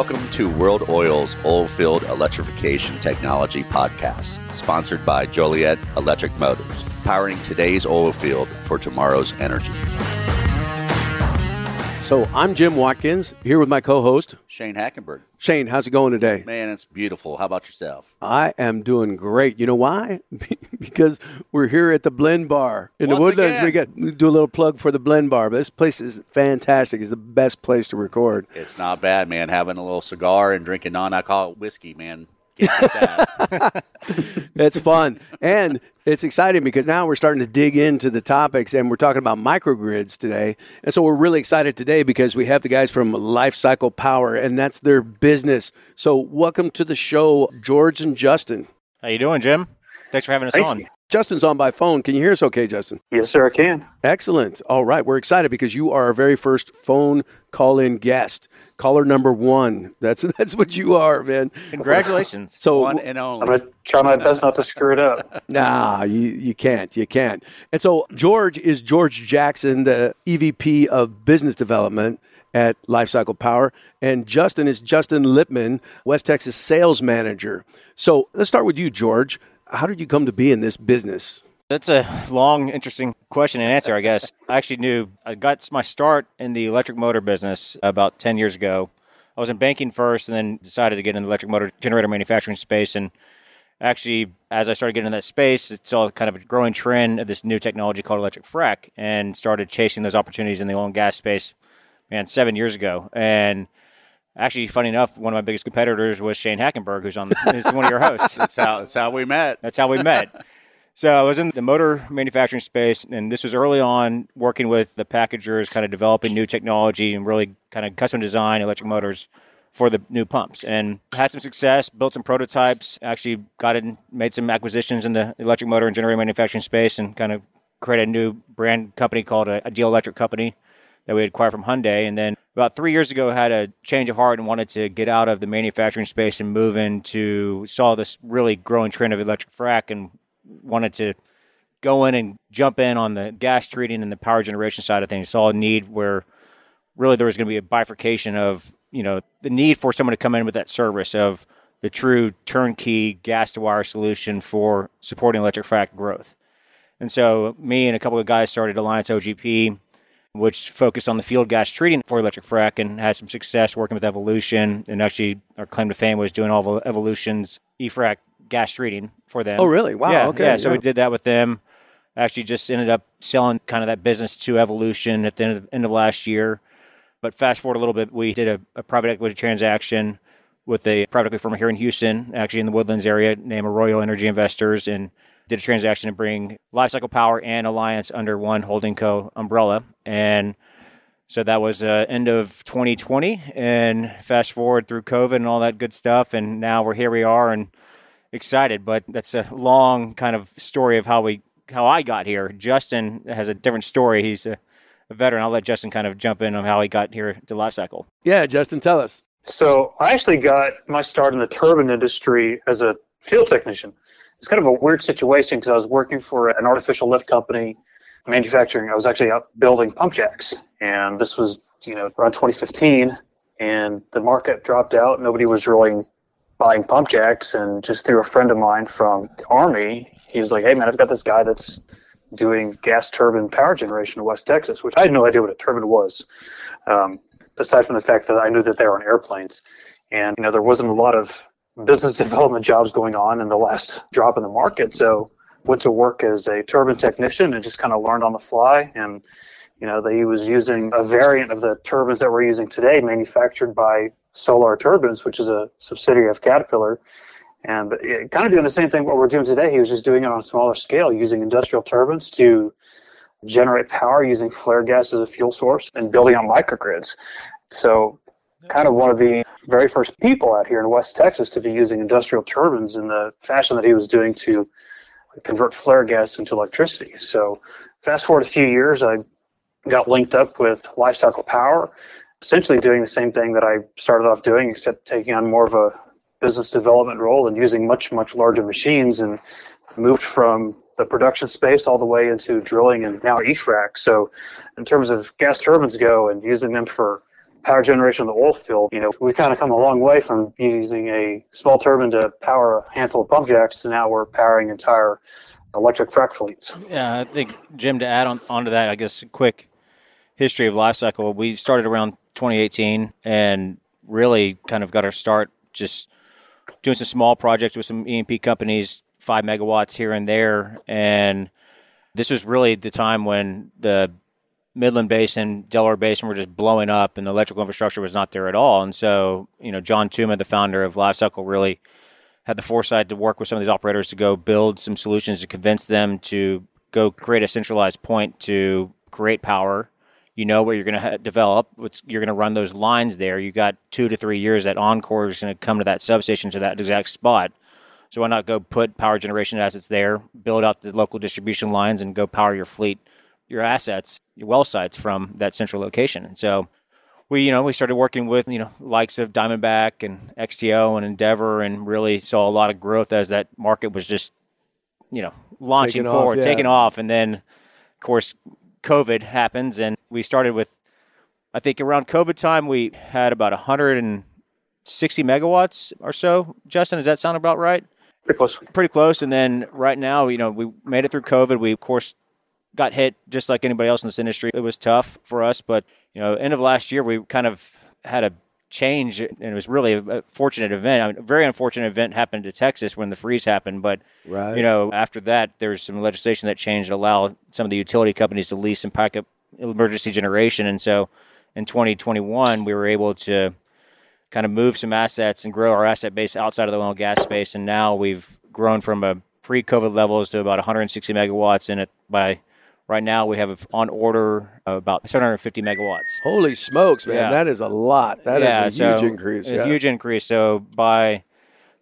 Welcome to World Oil's Oilfield Electrification Technology Podcast, sponsored by Joliet Electric Motors, powering today's oil field for tomorrow's energy. So I'm Jim Watkins here with my co-host Shane Hackenberg. Shane. How's it going today? Man, it's beautiful. How about yourself? I am doing great. You know why? because we're here at the Blend Bar in Once the Woodlands. again. We got we do a little plug for the Blend Bar. But this place is fantastic. It's the best place to record. It's not bad, man. Having a little cigar and drinking non-alcoholic whiskey, man. Can't beat that. It's fun and it's exciting because now we're starting to dig into the topics and we're talking about microgrids today. And so we're really excited today because we have the guys from Life Cycle Power and that's their business. So welcome to the show, George and Justin. How you doing, Jim? Thanks for having us Thank on. you. Justin's on by phone. Can you hear us okay, Justin? Yes, sir, I can. Excellent. All right. We're excited because you are our very first phone call in guest. Caller number one. That's that's what you are, man. Congratulations. So One and only. I'm going to try my best not to screw it up. Nah, you, you can't. You can't. And so George is George Jackson, the EVP of Business Development at Lifecycle Power, and Justin is Justin Lippmann, West Texas Sales Manager. So let's start with you, George. How did you come to be in this business? That's a long, interesting question and answer, I guess. I actually knew I got my start in the electric motor business about 10 years ago. I was in banking first and then decided to get in the electric motor generator manufacturing space. And actually, as I started getting in that space, it saw kind of a growing trend of this new technology called electric frac and started chasing those opportunities in the oil and gas space, man, seven years ago. And actually, funny enough, one of my biggest competitors was Shane Hackenberg, who's on the, is one of your hosts. That's how, that's how we met. That's how we met. So I was in the motor manufacturing space, and this was early on working with the packagers, kind of developing new technology and really kind of custom design electric motors for the new pumps. And had some success, built some prototypes, actually got in, made some acquisitions in the electric motor and generator manufacturing space, and kind of created a new brand company called a, Ideal Electric Company that we had acquired from Hyundai. And then about three years ago, had a change of heart and wanted to get out of the manufacturing space and move into saw this really growing trend of electric frac and wanted to go in and jump in on the gas treating and the power generation side of things. Saw a need where really there was going to be a bifurcation of you know the need for someone to come in with that service of the true turnkey gas to wire solution for supporting electric frac growth. And so me and a couple of guys started Alliance OGP, which focused on the field gas treating for electric frac and had some success working with Evolution. And actually, our claim to fame was doing all of Evolution's EFRAC gas treating for them. Oh, really? Wow. Yeah, okay. yeah. So yeah. we did that with them. Actually, just ended up selling kind of that business to Evolution at the end of, end of last year. But fast forward a little bit, we did a, a private equity transaction with a private equity firm here in Houston, actually in the Woodlands area, named Arroyo Energy Investors, and did a transaction to bring Lifecycle Power and Alliance under one holding co umbrella. And so that was uh, end of 2020, and fast forward through COVID and all that good stuff, and now we're here we are and excited. But that's a long kind of story of how we how I got here. Justin has a different story. He's a, a veteran. I'll let Justin kind of jump in on how he got here to Lifecycle. yeah, Justin, tell us. So I actually got my start in the turbine industry as a field technician. It's kind of a weird situation because I was working for an artificial lift company manufacturing. I was actually out building pump jacks, and this was you know around 2015, and the market dropped out. Nobody was really buying pump jacks, and just through a friend of mine from the army, he was like, "Hey man, I've got this guy that's doing gas turbine power generation in West Texas," which I had no idea what a turbine was. Um, aside from the fact that I knew that they were on airplanes, and you know there wasn't a lot of Mm-hmm. business development jobs going on in the last drop in the market, so went to work as a turbine technician and just kind of learned on the fly. And you know they was using a variant of the turbines that we're using today manufactured by solar turbines which is a subsidiary of caterpillar. And kind of doing the same thing what we're doing today. He was just doing it on a smaller scale using industrial turbines to generate power using flare gas as a fuel source and building on microgrids. So kind of one of the very first people out here in west texas to be using industrial turbines in the fashion that he was doing to convert flare gas into electricity. So, fast forward a few years, I got linked up with Lifecycle Power, essentially doing the same thing that I started off doing, except taking on more of a business development role and using much, much larger machines and moved from the production space all the way into drilling and now EFRAC. So, in terms of gas turbines go and using them for power generation of the oil field, you know, we've kind of come a long way from using a small turbine to power a handful of pump jacks to now we're powering entire electric frac fleets. Yeah, I think Jim to add on onto that, I guess a quick history of life cycle. We started around 2018 and really kind of got our start just doing some small projects with some E&P companies, five megawatts here and there, and this was really the time when the Midland Basin, Delaware Basin were just blowing up, and the electrical infrastructure was not there at all. And so, you know, John Tuma, the founder of Lifecycle, really had the foresight to work with some of these operators to go build some solutions to convince them to go create a centralized point to create power. You know where you're going to develop. you're going to run those lines there. You got two to three years that Oncor is going to come to that substation to that exact spot. So why not go put power generation assets there, build out the local distribution lines, and go power your fleet your assets, your well sites from that central location. And so we, you know, we started working with, you know, likes of Diamondback and XTO and Endeavor and really saw a lot of growth as that market was just, you know, launching taking forward, off, yeah. taking off. And then, of course, COVID happens and we started with, I think around COVID time, we had about 160 megawatts or so. Justin, does that sound about right? Pretty close. Pretty close. And then right now, you know, we made it through COVID. We, of course, got hit just like anybody else in this industry. It was tough for us, but you know, end of last year we kind of had a change, and it was really a fortunate event. I mean, a very unfortunate event happened to Texas when the freeze happened, but right. you know, after that, there's some legislation that changed to allow some of the utility companies to lease and pack up emergency generation, and so in 2021 we were able to kind of move some assets and grow our asset base outside of the oil and gas space, and now we've grown from a pre-COVID levels to about 160 megawatts in it by Right now, we have on order about 750 megawatts. Holy smokes, man! Yeah. That is a lot. That yeah, is a so huge increase. A huge increase. So by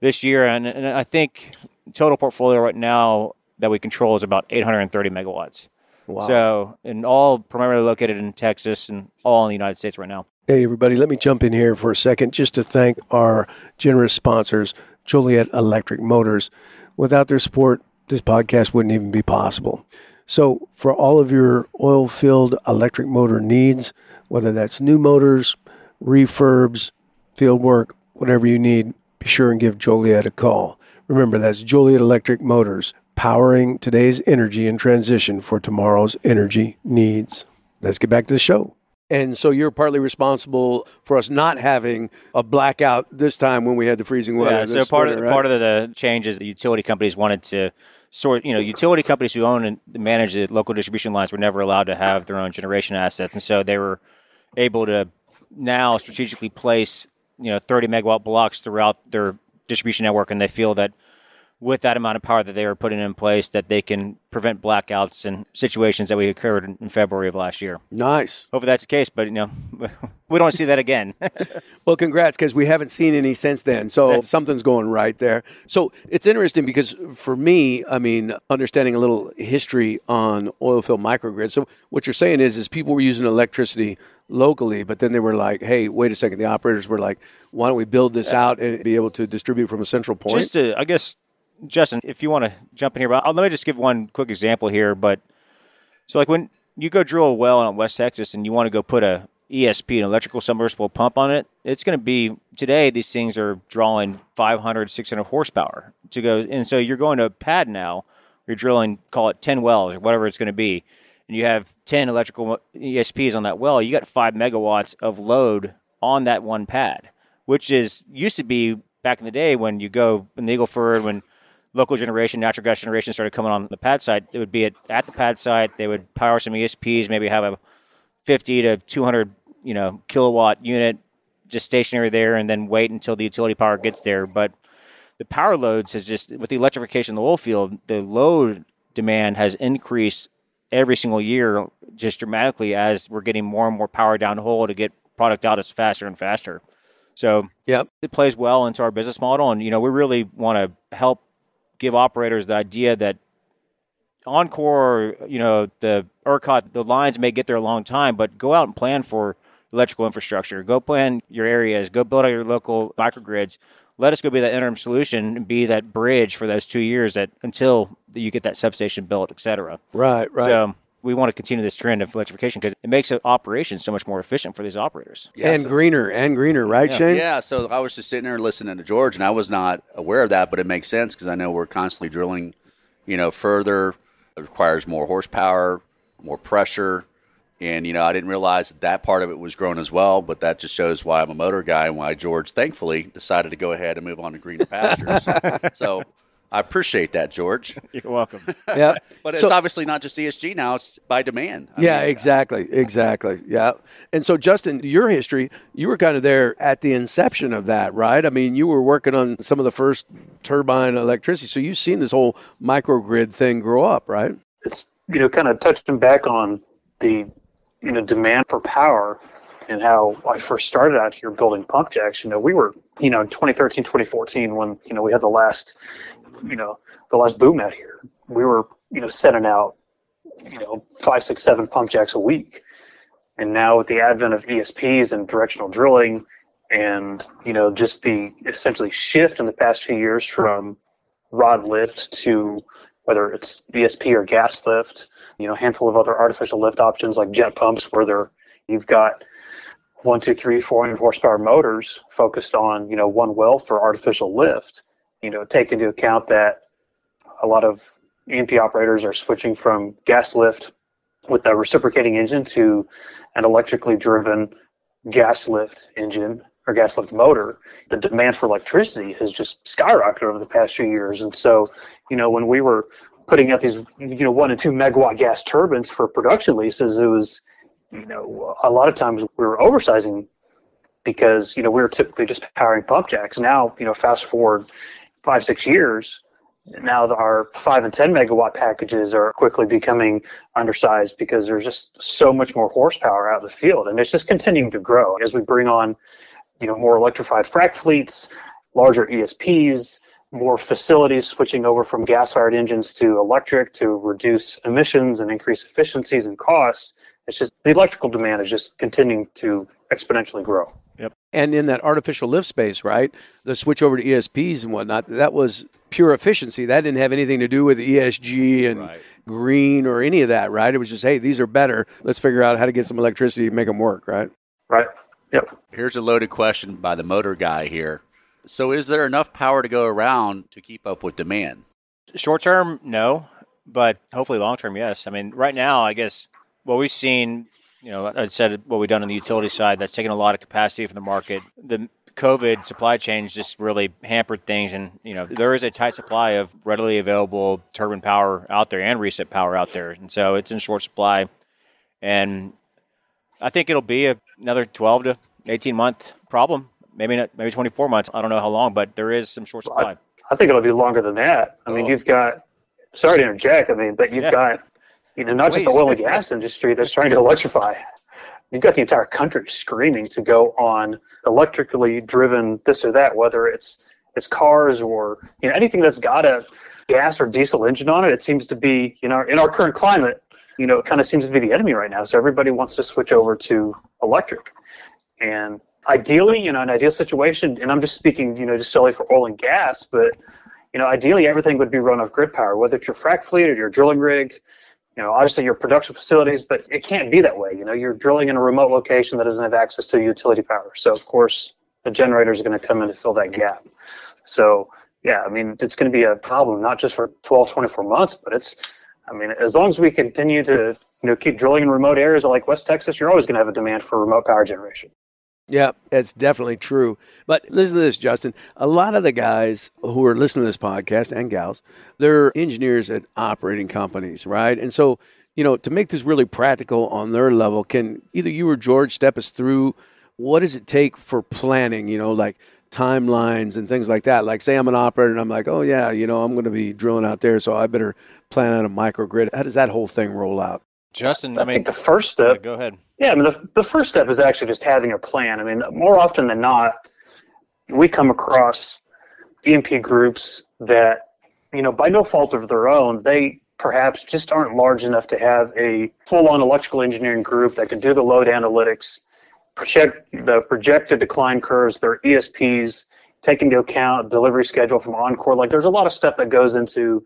this year, and, and I think total portfolio right now that we control is about 830 megawatts. Wow. So, and all primarily located in Texas and all in the United States right now. Hey, everybody, let me jump in here for a second just to thank our generous sponsors, Joliet Electric Motors. Without their support, this podcast wouldn't even be possible. So, for all of your oil filled electric motor needs, whether that's new motors, refurbs, field work, whatever you need, be sure and give Joliet a call. Remember, that's Joliet Electric Motors, powering today's energy and transition for tomorrow's energy needs. Let's get back to the show. And so you're partly responsible for us not having a blackout this time when we had the freezing weather. Yeah, so part of right? part of the changes the utility companies wanted to sort you know utility companies who own and manage the local distribution lines were never allowed to have their own generation assets, and so they were able to now strategically place you know 30 megawatt blocks throughout their distribution network, and they feel that with that amount of power that they were putting in place that they can prevent blackouts and situations that we occurred in February of last year. Nice. Hopefully that's the case, but you know, we don't see that again. well, congrats because we haven't seen any since then. So something's going right there. So it's interesting because for me, I mean, understanding a little history on oil field microgrids. So what you're saying is, is people were using electricity locally, but then they were like, "Hey, wait a second. The operators were like, why don't we build this out and be able to distribute from a central point?" Just to, I guess Justin, if you want to jump in here, but I'll, let me just give one quick example here. But so, like when you go drill a well in West Texas and you want to go put a ESP, an electrical submersible pump on it, it's going to be today. These things are drawing 500, 600 horsepower to go, and so you're going to a pad now. You're drilling, call it 10 wells or whatever it's going to be, and you have 10 electrical ESPs on that well. You got five megawatts of load on that one pad, which is used to be back in the day when you go in the Eagleford when local generation, natural gas generation started coming on the pad side, it would be at, at the pad site. They would power some ESPs, maybe have a 50 to 200, you know, kilowatt unit just stationary there, and then wait until the utility power gets there. But the power loads has just with the electrification of the oil field, the load demand has increased every single year just dramatically as we're getting more and more power down hole to get product out as faster and faster. So yeah, it plays well into our business model, and you know we really want to help give operators the idea that Oncor, you know, the ERCOT, the lines may get there a long time, but go out and plan for electrical infrastructure. Go plan your areas. Go build out your local microgrids. Let us go be that interim solution and be that bridge for those two years that until you get that substation built, et cetera. Right, right. So we want to continue this trend of electrification because it makes operations so much more efficient for these operators. Yeah, and so, greener and greener, right, yeah. Shane? Yeah. So I was just sitting there listening to George, and I was not aware of that, but it makes sense because I know we're constantly drilling, you know, further. It requires more horsepower, more pressure. And, you know, I didn't realize that, that part of it was growing as well, but that just shows why I'm a motor guy and why George, thankfully, decided to go ahead and move on to greener pastures. so I appreciate that, George. You're welcome. yeah. But it's so, obviously not just ESG now, it's by demand. I yeah, mean, exactly. Exactly. Yeah. And so, Justin, your history, you were kind of there at the inception of that, right? I mean, you were working on some of the first turbine electricity. So you've seen this whole microgrid thing grow up, right? It's, you know, kind of touching back on the, you know, demand for power and how I first started out here building pump jacks. You know, we were, you know, in 2013, 2014, when, you know, we had the last you know, the last boom out here, we were, you know, sending out, you know, five, six, seven pump jacks a week. And now with the advent of ESPs and directional drilling and, you know, just the essentially shift in the past few years from rod lift to whether it's ESP or gas lift, you know, a handful of other artificial lift options like jet pumps where they're, you've got one, two, three, four hundred horsepower motors focused on, you know, one well for artificial lift you know, take into account that a lot of E&P operators are switching from gas lift with a reciprocating engine to an electrically driven gas lift engine or gas lift motor. The demand for electricity has just skyrocketed over the past few years. And so, you know, when we were putting out these, you know, one and two megawatt gas turbines for production leases, it was, you know, a lot of times we were oversizing because, you know, we were typically just powering pump jacks. Now, you know, fast forward five, six years, now our five and 10 megawatt packages are quickly becoming undersized because there's just so much more horsepower out in the field. And it's just continuing to grow as we bring on, you know, more electrified frac fleets, larger ESPs, more facilities switching over from gas fired engines to electric to reduce emissions and increase efficiencies and costs. It's just the electrical demand is just continuing to exponentially grow. Yep. And in that artificial lift space, right? The switch over to ESPs and whatnot, that was pure efficiency. That didn't have anything to do with ESG and right. green or any of that, right? It was just, hey, these are better. Let's figure out how to get some electricity and make them work, right? Right. Yep. Here's a loaded question by the motor guy here. So, is there enough power to go around to keep up with demand? Short term, no, but hopefully long term, yes. I mean, right now, I guess what we've seen you know, I said what we've done on the utility side, that's taken a lot of capacity from the market. The COVID supply chain just really hampered things, and you know there is a tight supply of readily available turbine power out there and reset power out there, and so it's in short supply. And I think it'll be a, another twelve to eighteen month problem, maybe not, maybe twenty four months. I don't know how long, but there is some short supply. I, I think it'll be longer than that. I oh. mean, you've got. Sorry to interject. I mean, but you've yeah. got you know, not Please. just the oil and gas industry that's trying to electrify. You've got the entire country screaming to go on electrically driven this or that, whether it's it's cars or you know anything that's got a gas or diesel engine on it. It seems to be you know in our current climate, you know, it kind of seems to be the enemy right now. So everybody wants to switch over to electric, and ideally, you know, an ideal situation, and I'm just speaking, you know, just solely for oil and gas, but you know, ideally everything would be run off grid power, whether it's your frac fleet or your drilling rig, you know, obviously your production facilities, but it can't be that way. You know, you're drilling in a remote location that doesn't have access to utility power. So of course the generators are going to come in to fill that gap. So yeah, I mean, it's going to be a problem, not just for 12, 24 months, but it's, I mean, as long as we continue to, you know, keep drilling in remote areas like West Texas, you're always going to have a demand for remote power generation. Yeah, it's definitely true. But listen to this, Justin. A lot of the guys who are listening to this podcast and gals, they're engineers at operating companies, right? And so, you know, to make this really practical on their level, can either you or George step us through what does it take for planning, you know, like timelines and things like that? Like, say I'm an operator and I'm like, oh, yeah, you know, I'm going to be drilling out there, so I better plan out a microgrid. How does that whole thing roll out? Justin, I, I mean, think the first step. Yeah, go ahead. Yeah, I mean, the, the first step is actually just having a plan. I mean, more often than not, we come across E&P groups that, you know, by no fault of their own, they perhaps just aren't large enough to have a full-on electrical engineering group that can do the load analytics, project the projected decline curves, their ESPs, take into account delivery schedule from Oncor. Like, there's a lot of stuff that goes into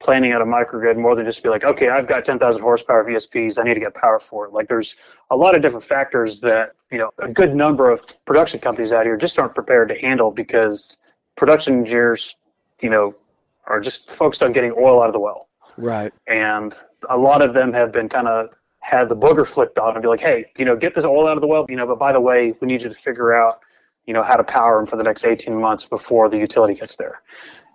planning out a microgrid more than just be like, okay, I've got 10,000 horsepower ESPs. I need to get power for it. Like there's a lot of different factors that, you know, a good number of production companies out here just aren't prepared to handle because production engineers, you know, are just focused on getting oil out of the well. Right. And a lot of them have been kind of had the booger flipped on and be like, hey, you know, get this oil out of the well, you know, but by the way, we need you to figure out, you know, how to power them for the next 18 months before the utility gets there.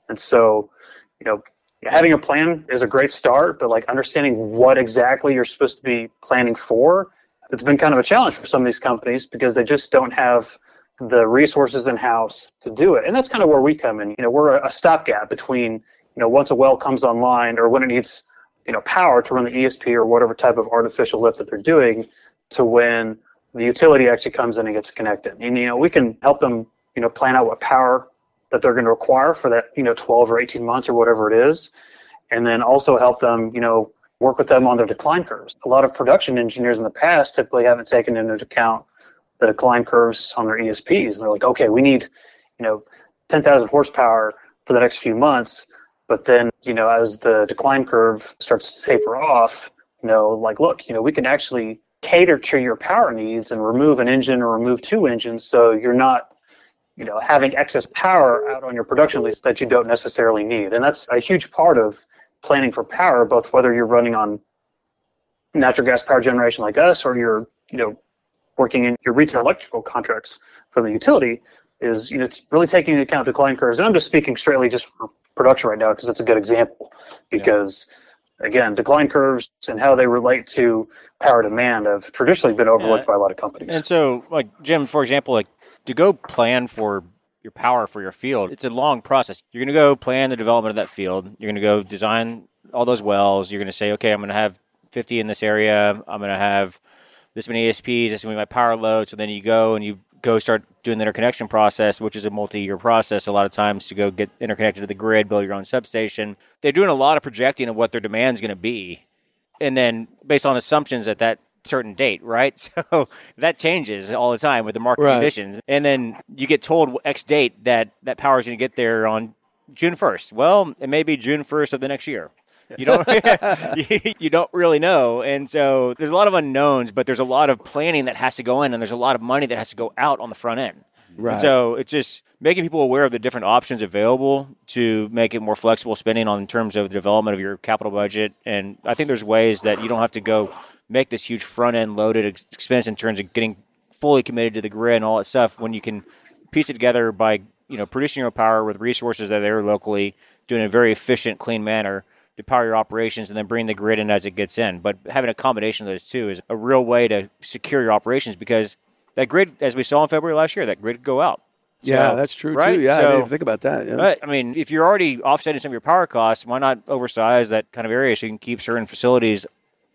And so, you know, having a plan is a great start, but like understanding what exactly you're supposed to be planning for, it's been kind of a challenge for some of these companies because they just don't have the resources in house to do it. And that's kind of where we come in. You know, we're a stopgap between, you know, once a well comes online or when it needs, you know, power to run the ESP or whatever type of artificial lift that they're doing to when the utility actually comes in and gets connected. And you know, we can help them, you know, plan out what power that they're going to require for that, you know, 12 or 18 months or whatever it is, and then also help them, you know, work with them on their decline curves. A lot of production engineers in the past typically haven't taken into account the decline curves on their ESPs. And they're like, okay, we need, you know, 10,000 horsepower for the next few months. But then, you know, as the decline curve starts to taper off, you know, like, look, you know, we can actually cater to your power needs and remove an engine or remove two engines so you're not you know, having excess power out on your production lease that you don't necessarily need. And that's a huge part of planning for power, both whether you're running on natural gas power generation like us or you're, you know, working in your retail electrical contracts for the utility is, you know, it's really taking into account decline curves. And I'm just speaking straightly just for production right now because it's a good example because yeah. again, decline curves and how they relate to power demand have traditionally been overlooked yeah. by a lot of companies. And so like Jim, for example, like to go plan for your power for your field, it's a long process. You're going to go plan the development of that field. You're going to go design all those wells. You're going to say, okay, I'm going to have 50 in this area. I'm going to have this many ESPs. This is going to be my power load. So then you go and you go start doing the interconnection process, which is a multi-year process. A lot of times to go get interconnected to the grid, build your own substation. They're doing a lot of projecting of what their demand is going to be, and then based on assumptions that that certain date, right? So that changes all the time with the market right. conditions. And then you get told X date that that power is going to get there on June 1st. Well, it may be June 1st of the next year. You don't you don't really know. And so there's a lot of unknowns, but there's a lot of planning that has to go in and there's a lot of money that has to go out on the front end. Right. And so it's just making people aware of the different options available to make it more flexible spending on in terms of the development of your capital budget. And I think there's ways that you don't have to go make this huge front end loaded expense in terms of getting fully committed to the grid and all that stuff when you can piece it together by you know producing your own power with resources that are there locally, doing a very efficient, clean manner to power your operations, and then bring the grid in as it gets in. But having a combination of those two is a real way to secure your operations because that grid, as we saw in February last year, that grid could go out. So, yeah, that's true right? too. Yeah, so, I didn't think about that. Yeah. But I mean, if you're already offsetting some of your power costs, why not oversize that kind of area so you can keep certain facilities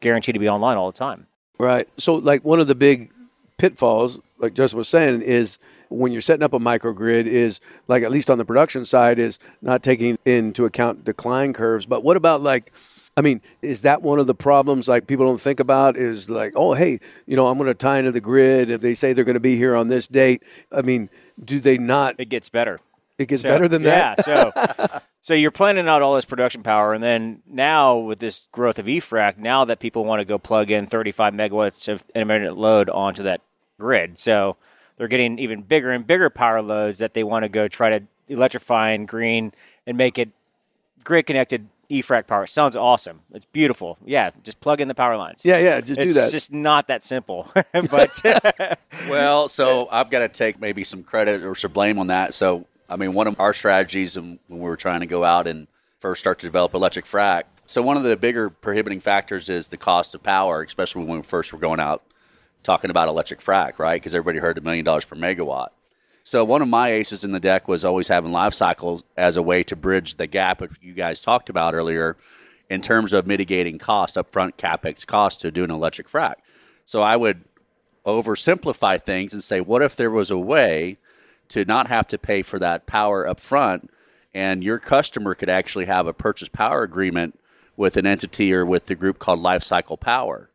guaranteed to be online all the time. Right. So, like one of the big pitfalls, like Justin was saying, is when you're setting up a microgrid, is like at least on the production side, is not taking into account decline curves. But what about like, I mean, is that one of the problems like people don't think about? Is like, oh, hey, you know, I'm going to tie into the grid. If they say they're going to be here on this date, I mean, do they not? It gets better. It gets so, better than that. Yeah. So, so you're planning out all this production power, and then now with this growth of eFrac, now that people want to go plug in 35 megawatts of intermittent load onto that grid, so they're getting even bigger and bigger power loads that they want to go try to electrify and green and make it grid connected eFrac power. Sounds awesome. It's beautiful. Yeah, just plug in the power lines. Yeah, yeah, just it's do that. It's just not that simple. but well, so I've got to take maybe some credit or some blame on that. So I mean, one of our strategies when we were trying to go out and first start to develop electric frac. So one of the bigger prohibiting factors is the cost of power, especially when we first were going out talking about electric frac, right? Because everybody heard a million dollars per megawatt. So one of my aces in the deck was always having life cycles as a way to bridge the gap that you guys talked about earlier in terms of mitigating cost, upfront capex cost to do an electric frac. So I would oversimplify things and say, what if there was a way – to not have to pay for that power up front and your customer could actually have a purchase power agreement with an entity or with the group called Lifecycle Power.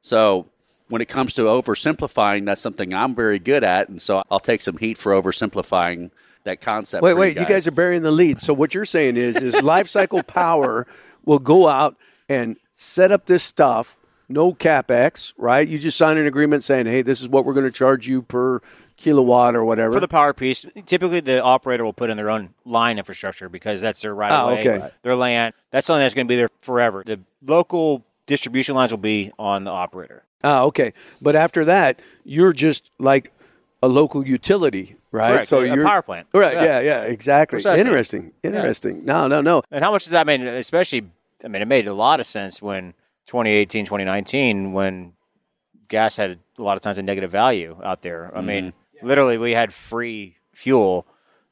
So when it comes to oversimplifying, that's something I'm very good at, and so I'll take some heat for oversimplifying that concept. Wait, wait, you guys. you guys. are burying the lead. So what you're saying is, is Lifecycle Power will go out and set up this stuff, no capex, right? You just sign an agreement saying, "Hey, this is what we're going to charge you per kilowatt or whatever." For the power piece, typically the operator will put in their own line infrastructure because that's their right of Oh, way, okay. their land. That's something that's going to be there forever. The local distribution lines will be on the operator. Ah, okay. But after that, you're just like a local utility, right? Correct. A power plant. Right. Yeah. Yeah. Yeah. exactly. Interesting. Interesting. No, no, no. And how much does that mean? Especially, I mean, it made a lot of sense when 2018, 2019, when gas had a lot of times a negative value out there. I mean, mm-hmm. literally, we had free fuel,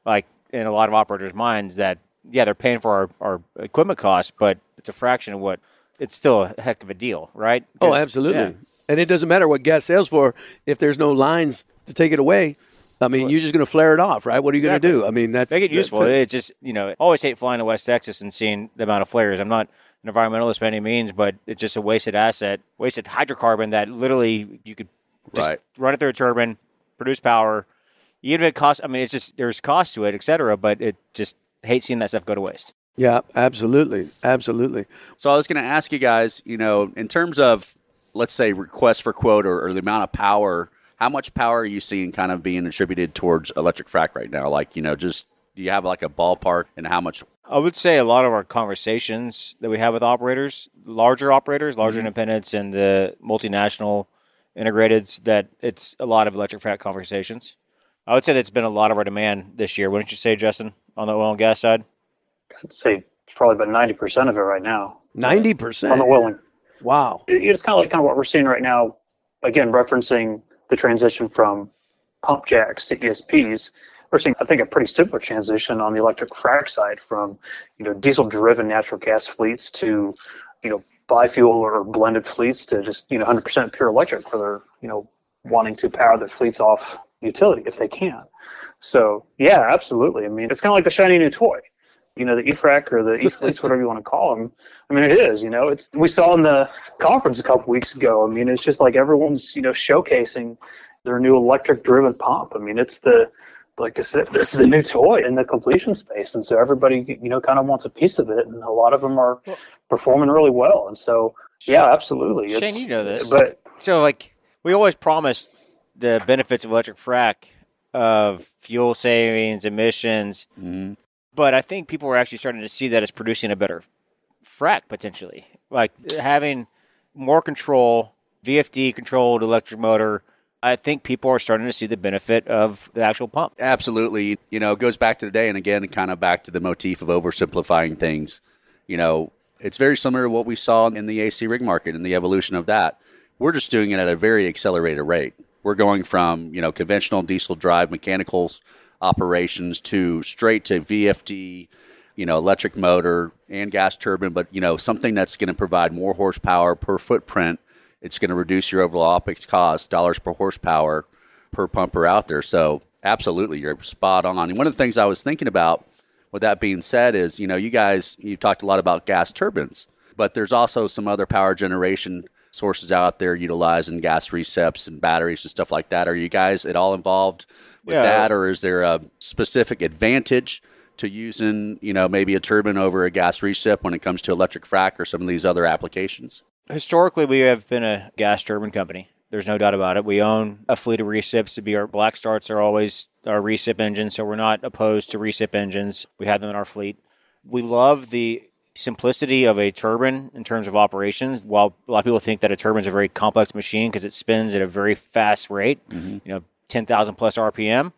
like in a lot of operators' minds, that, yeah, they're paying for our, our equipment costs, but it's a fraction of what it's still a heck of a deal, right? Oh, absolutely. yeah. And it doesn't matter what gas sells for if there's no lines to take it away. I mean, you're just going to flare it off, right? What are you Exactly. going to do? I mean, that's Make it useful. it. It's just you know, I always hate flying to West Texas and seeing the amount of flares. I'm not an environmentalist by any means, but it's just a wasted asset, wasted hydrocarbon that literally you could just Right. run it through a turbine, produce power. Even if it costs, I mean, it's just there's cost to it, et cetera. But it just hate seeing that stuff go to waste. Yeah, absolutely, absolutely. So I was going to ask you guys, you know, in terms of let's say request for quote or, or the amount of power, how much power are you seeing kind of being attributed towards electric frac right now? Like, you know, just do you have like a ballpark and how much? I would say a lot of our conversations that we have with operators, larger operators, larger mm-hmm. independents, and the multinational integrateds, that it's a lot of electric frac conversations. I would say that's been a lot of our demand this year. Wouldn't you say, Justin, on the oil and gas side? I'd say probably about ninety percent of it right now Ninety percent on the percent. willing. Wow. It- It's kind of like kind of what we're seeing right now. Again, referencing the transition from pump jacks to ESPs. We're seeing, I think, a pretty similar transition on the electric frac side from, you know, diesel-driven natural gas fleets to, you know, biofuel or blended fleets to just, you know, 100% pure electric, where they're, you know, wanting to power their fleets off utility if they can. So, yeah, absolutely. I mean, it's kind of like the shiny new toy you know, the EFRAC or the E-fleets, whatever you want to call them. I mean, it is, you know, it's, we saw in the conference a couple weeks ago. I mean, it's just like everyone's, you know, showcasing their new electric driven pump. I mean, it's the, like I said, this is the new toy in the completion space. And so everybody, you know, kind of wants a piece of it. And a lot of them are performing really well. And so, yeah, absolutely. Shane, It's- you know this. But So, like, we always promise the benefits of electric frac of fuel savings, emissions, mm-hmm. but I think people are actually starting to see that as producing a better frac potentially. Like having more control, VFD controlled electric motor. I think people are starting to see the benefit of the actual pump. Absolutely. You know, it goes back to the day and again, kind of back to the motif of oversimplifying things. You know, it's very similar to what we saw in the AC rig market and the evolution of that. We're just doing it at a very accelerated rate. We're going from, you know, conventional diesel drive mechanicals operations to straight to VFD, you know, electric motor and gas turbine, but, you know, something that's going to provide more horsepower per footprint. It's going to reduce your overall OPEX cost, dollars per horsepower per pumper out there. So, absolutely, you're spot on. And one of the things I was thinking about, with that being said, is, you know, you guys, you've talked a lot about gas turbines, but there's also some other power generation sources out there utilizing gas recips and batteries and stuff like that. Are you guys at all involved with Yeah. that, or is there a specific advantage to using, you know, maybe a turbine over a gas recip when it comes to electric frac or some of these other applications? Historically, we have been a gas turbine company. There's no doubt about it. We own a fleet of recips. To be our black starts are always our recip engines, so we're not opposed to recip engines. We have them in our fleet. We love the simplicity of a turbine in terms of operations. While a lot of people think that a turbine is a very complex machine because it spins at a very fast rate, mm-hmm. you know, 10,000 plus RPM,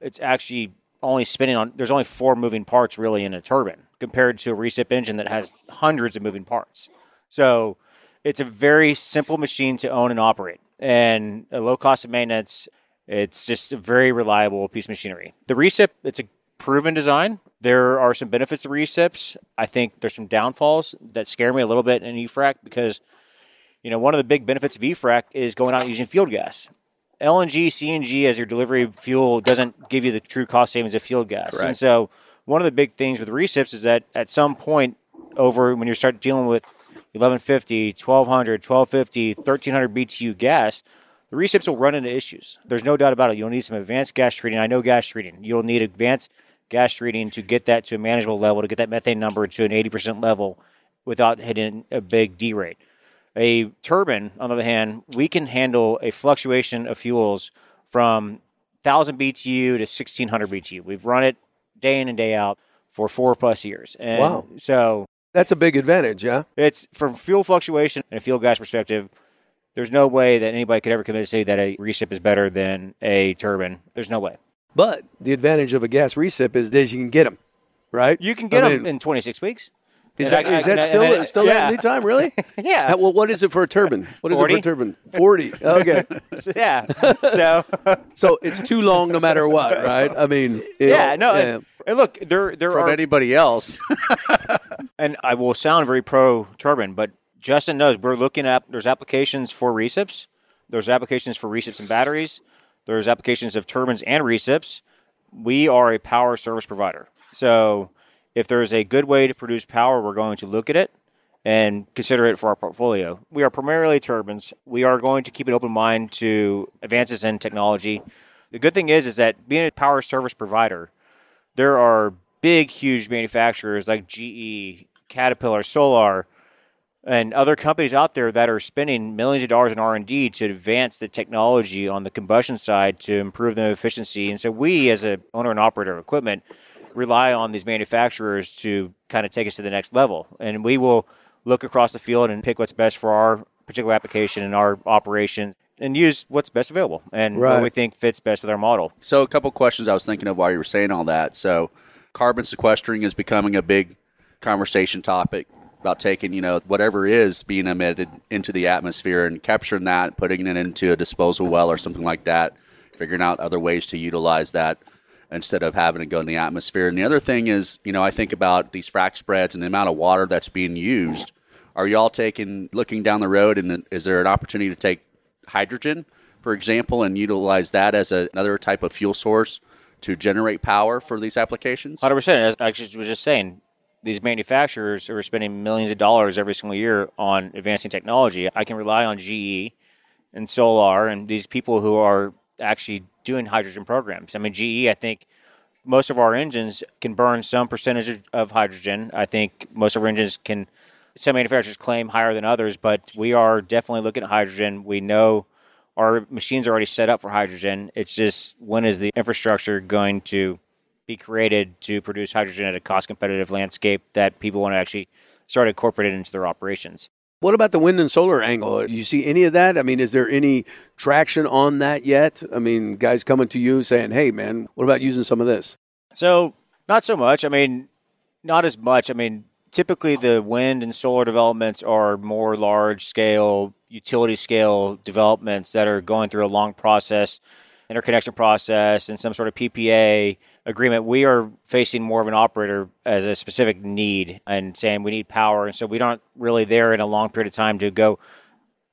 it's actually only spinning on, there's only four moving parts really in a turbine compared to a recip engine that has hundreds of moving parts. So it's a very simple machine to own and operate and a low cost of maintenance. It's just a very reliable piece of machinery. The recip, it's a proven design. There are some benefits to recips. I think there's some downfalls that scare me a little bit in EFRAC because, you know, one of the big benefits of EFRAC is going out using field gas. LNG, CNG as your delivery fuel doesn't give you the true cost savings of field gas. And so one of the big things with recips is that at some point over when you start dealing with 1150, 1200, 1250, 1300 BTU gas, the recips will run into issues. There's no doubt about it. You'll need some advanced gas treating. I know gas treating. You'll need advanced gas treating to get that to a manageable level, to get that methane number to an 80% level. without hitting a big derate. A turbine, on the other hand, we can handle a fluctuation of fuels from 1,000 BTU to 1,600 BTU. We've run it day in and day out for four plus years. And Wow. So That's a big advantage, yeah. it's from fuel fluctuation and a fuel gas perspective. There's no way that anybody could ever come in and say that a recip is better than a turbine. There's no way. But the advantage of a gas recip is that you can get them, right? You can get I them mean, in 26 weeks. Is that, I- is that I- still I- still yeah. that lead time? Really? Yeah. Well, what is it for a turbine? What is it for a turbine? Forty. Okay. Yeah. So so it's too long, no matter what, right? I mean, yeah, know, no. And, and look, there there From are anybody else. and I will sound very pro turbine, but Justin knows we're looking at there's applications for recips, there's applications for recips and batteries, there's applications of turbines and recips. We are a power service provider. So if there's a good way to produce power, we're going to look at it and consider it for our portfolio. We are primarily turbines. We are going to keep an open mind to advances in technology. The good thing is is that being a power service provider, there are big, huge manufacturers like GE, Caterpillar, Solar, and other companies out there that are spending millions of dollars in R&D to advance the technology on the combustion side to improve the efficiency. And so we, as a owner and operator of equipment, rely on these manufacturers to kind of take us to the next level. And we will look across the field and pick what's best for our particular application and our operations and use what's best available and Right. what we think fits best with our model. So, a couple questions I was thinking of while you were saying all that. So, carbon sequestering is becoming a big conversation topic about taking, you know, whatever is being emitted into the atmosphere and capturing that, putting it into a disposal well or something like that, figuring out other ways to utilize that instead of having it go in the atmosphere. And the other thing is, you know, I think about these frac spreads and the amount of water that's being used. Are y'all taking, looking down the road, and is there an opportunity to take hydrogen, for example, and utilize that as a, another type of fuel source to generate power for these applications? Hundred percent. As I was just saying, these manufacturers are spending millions of dollars every single year on advancing technology. I can rely on GE and Solar and these people who are actually doing hydrogen programs. I mean, GE, I think most of our engines can burn some percentage of- hydrogen. I think most of our engines can. Some manufacturers claim higher than others, but we are definitely looking at hydrogen. We know our machines are already set up for hydrogen. It's just when is the infrastructure going to be created to produce hydrogen at a cost competitive landscape that people want to actually start incorporating into their operations. What about the wind and solar angle? Do you see any of that? I mean, is there any traction on that yet? I mean, guys coming to you saying, "Hey, man, what about using some of this?" So, not so much. I mean, not as much. I mean, typically the wind and solar developments are more large scale, utility scale developments that are going through a long process, interconnection process, and some sort of PPA agreement. We are facing more of an operator as a specific need and saying we need power. And so we aren't really there in a long period of time to go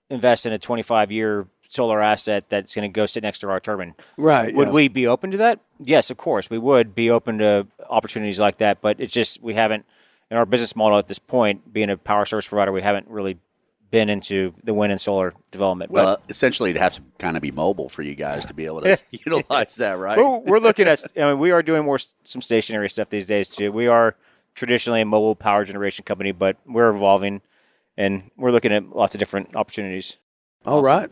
invest in a 25 year solar asset that's going to go sit next to our turbine. Right. Would yeah. we be open to that? Yes, of course. We would be open to opportunities like that, but it's just we haven't in our business model at this point, being a power service provider, we haven't really been into the wind and solar development. well, essentially, it'd have to kind of be mobile for you guys to be able to utilize that, right? but we're, we're looking at I mean, we are doing more some stationary stuff these days too. We are traditionally a mobile power generation company, but we're evolving and we're looking at lots of different opportunities. All right.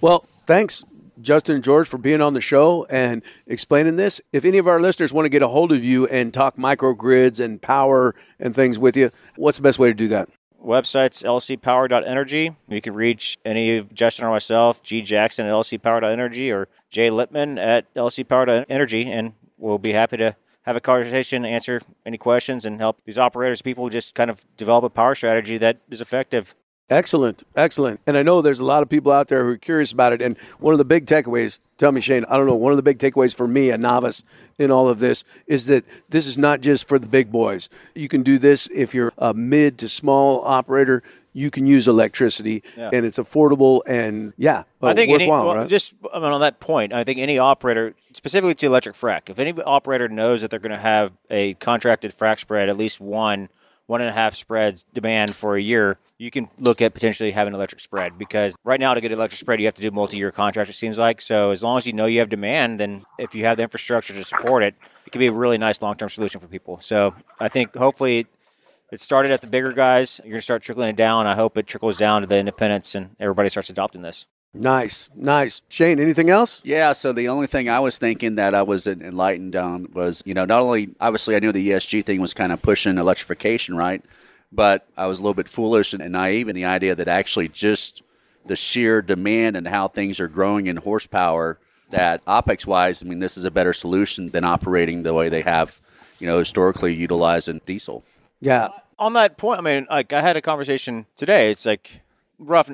Well, thanks, Justin and George, for being on the show and explaining this. If any of our listeners want to get a hold of you and talk microgrids and power and things with you, what's the best way to do that? Website's lcpower.energy. You can reach any of Justin or myself, G Jackson at lcpower.energy or Jay Lippmann at lcpower.energy, and we'll be happy to have a conversation, answer any questions, and help these operators, people just kind of develop a power strategy that is effective. Excellent, excellent. And I know there's a lot of people out there who are curious about it. And one of the big takeaways, tell me, Shane, I don't know, one of the big takeaways for me, a novice in all of this, is that this is not just for the big boys. You can do this if you're a mid to small operator. You can use electricity, Yeah. and it's affordable and yeah, I think any, worthwhile, well, right? just I mean, on that point, I think any operator, specifically to electric frac, if any operator knows that they're going to have a contracted frac spread, at least one, one and a half spreads demand for a year, you can look at potentially having electric spread because right now to get electric spread, you have to do multi-year contracts. It seems like so. As long as you know you have demand, then if you have the infrastructure to support it, it can be a really nice long-term solution for people. So I think hopefully it started at the bigger guys. You're going to start trickling it down. I hope it trickles down to the independents and everybody starts adopting this. Nice, nice. Shane, anything else? Yeah, so the only thing I was thinking that I was enlightened on was, you know, not only obviously I knew the ESG thing was kind of pushing electrification, right? But I was a little bit foolish and naive in the idea that actually just the sheer demand and how things are growing in horsepower that OPEX wise, I mean, this is a better solution than operating the way they have, you know, historically utilized in diesel. Yeah. On that point, I mean, like I had a conversation today. It's like rough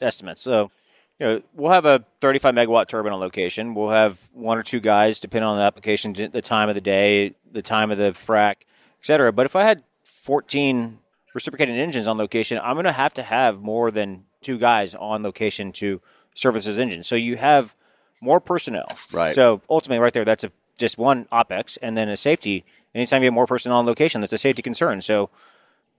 estimates. So you know, we'll have a 35 megawatt turbine on location. We'll have one or two guys, depending on the application, the time of the day, the time of the frac, et cetera. But if I had 14 reciprocating engines on location, I'm going to have to have more than two guys on location to service those engines. So you have more personnel. Right. So ultimately, right there, that's a just one opex, and then a safety. Anytime you have more personnel on location, that's a safety concern. So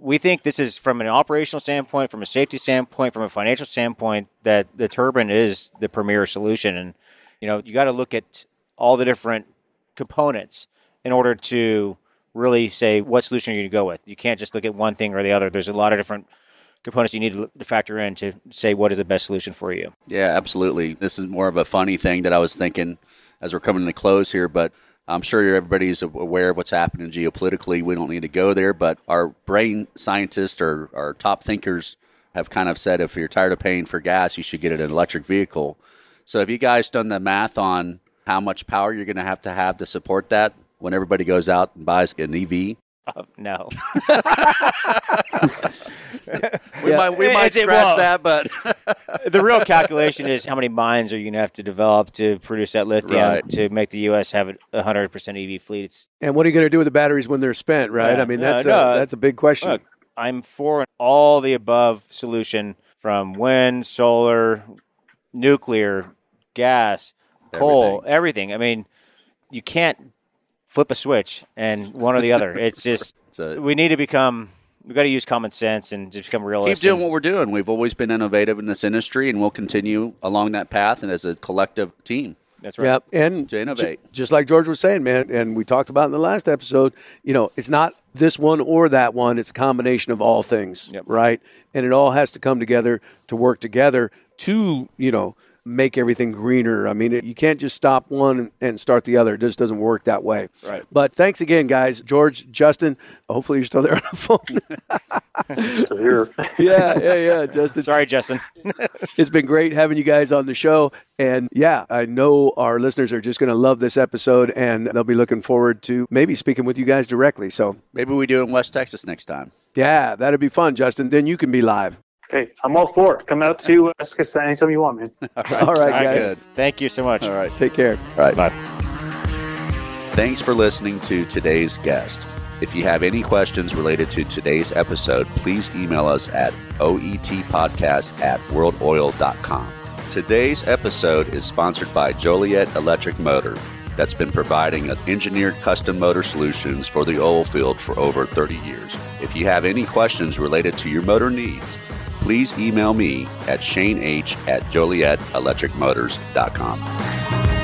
we think this is from an operational standpoint, from a safety standpoint, from a financial standpoint, that the turbine is the premier solution. And you know, you got to look at all the different components in order to really say what solution are you're going to go with. You can't just look at one thing or the other. There's a lot of different components you need to factor in to say what is the best solution for you. Yeah, absolutely. This is more of a funny thing that I was thinking as we're coming to the close here, but I'm sure everybody's aware of what's happening geopolitically. We don't need to go there, but our brain scientists or our top thinkers have kind of said if you're tired of paying for gas, you should get an electric vehicle. So have you guys done the math on how much power you're going to have to have to support that when everybody goes out and buys an EV? Uh, no. we yeah. might we might it's, scratch well, that, but the real calculation is how many mines are you going to have to develop to produce that lithium right. to make the U.S. have a hundred percent EV fleet. It's, and what are you going to do with the batteries when they're spent? Right? Yeah, I mean, that's no, a, that's a big question. Look, I'm for all the above solution from wind, solar, nuclear, gas, coal, everything. everything. I mean, you can't flip a switch and one or the other. It's just a, we need to become we've got to use common sense and just become realistic. Keep doing what we're doing. We've always been innovative in this industry, and we'll continue along that path and as a collective team. That's right. Yeah, and to innovate, j- just like George was saying, man, and we talked about in the last episode. You know, it's not this one or that one; it's a combination of all things, yep. right? And it all has to come together to work together to, you know, make everything greener. I mean, it, you can't just stop one and start the other. It just doesn't work that way. Right. But thanks again, guys. George, Justin, hopefully you're still there on the phone. still here. yeah, yeah, yeah, Justin. Sorry, Justin. it's been great having you guys on the show. And yeah, I know our listeners are just going to love this episode and they'll be looking forward to maybe speaking with you guys directly. So maybe we do it in West Texas next time. Yeah, that'd be fun, Justin. Then you can be live. Hey, I'm all for it. Come out to Eskisa anytime you want, man. all right, all right guys. Good. Thank you so much. All right, take care. All right. Bye. Thanks for listening to today's guest. If you have any questions related to today's episode, please email us at oetpodcast at worldoil.com. Today's episode is sponsored by Joliet Electric Motor that's been providing engineered custom motor solutions for the oil field for over 30 years. If you have any questions related to your motor needs, please email me at shaneh at jolietelectricmotors.com.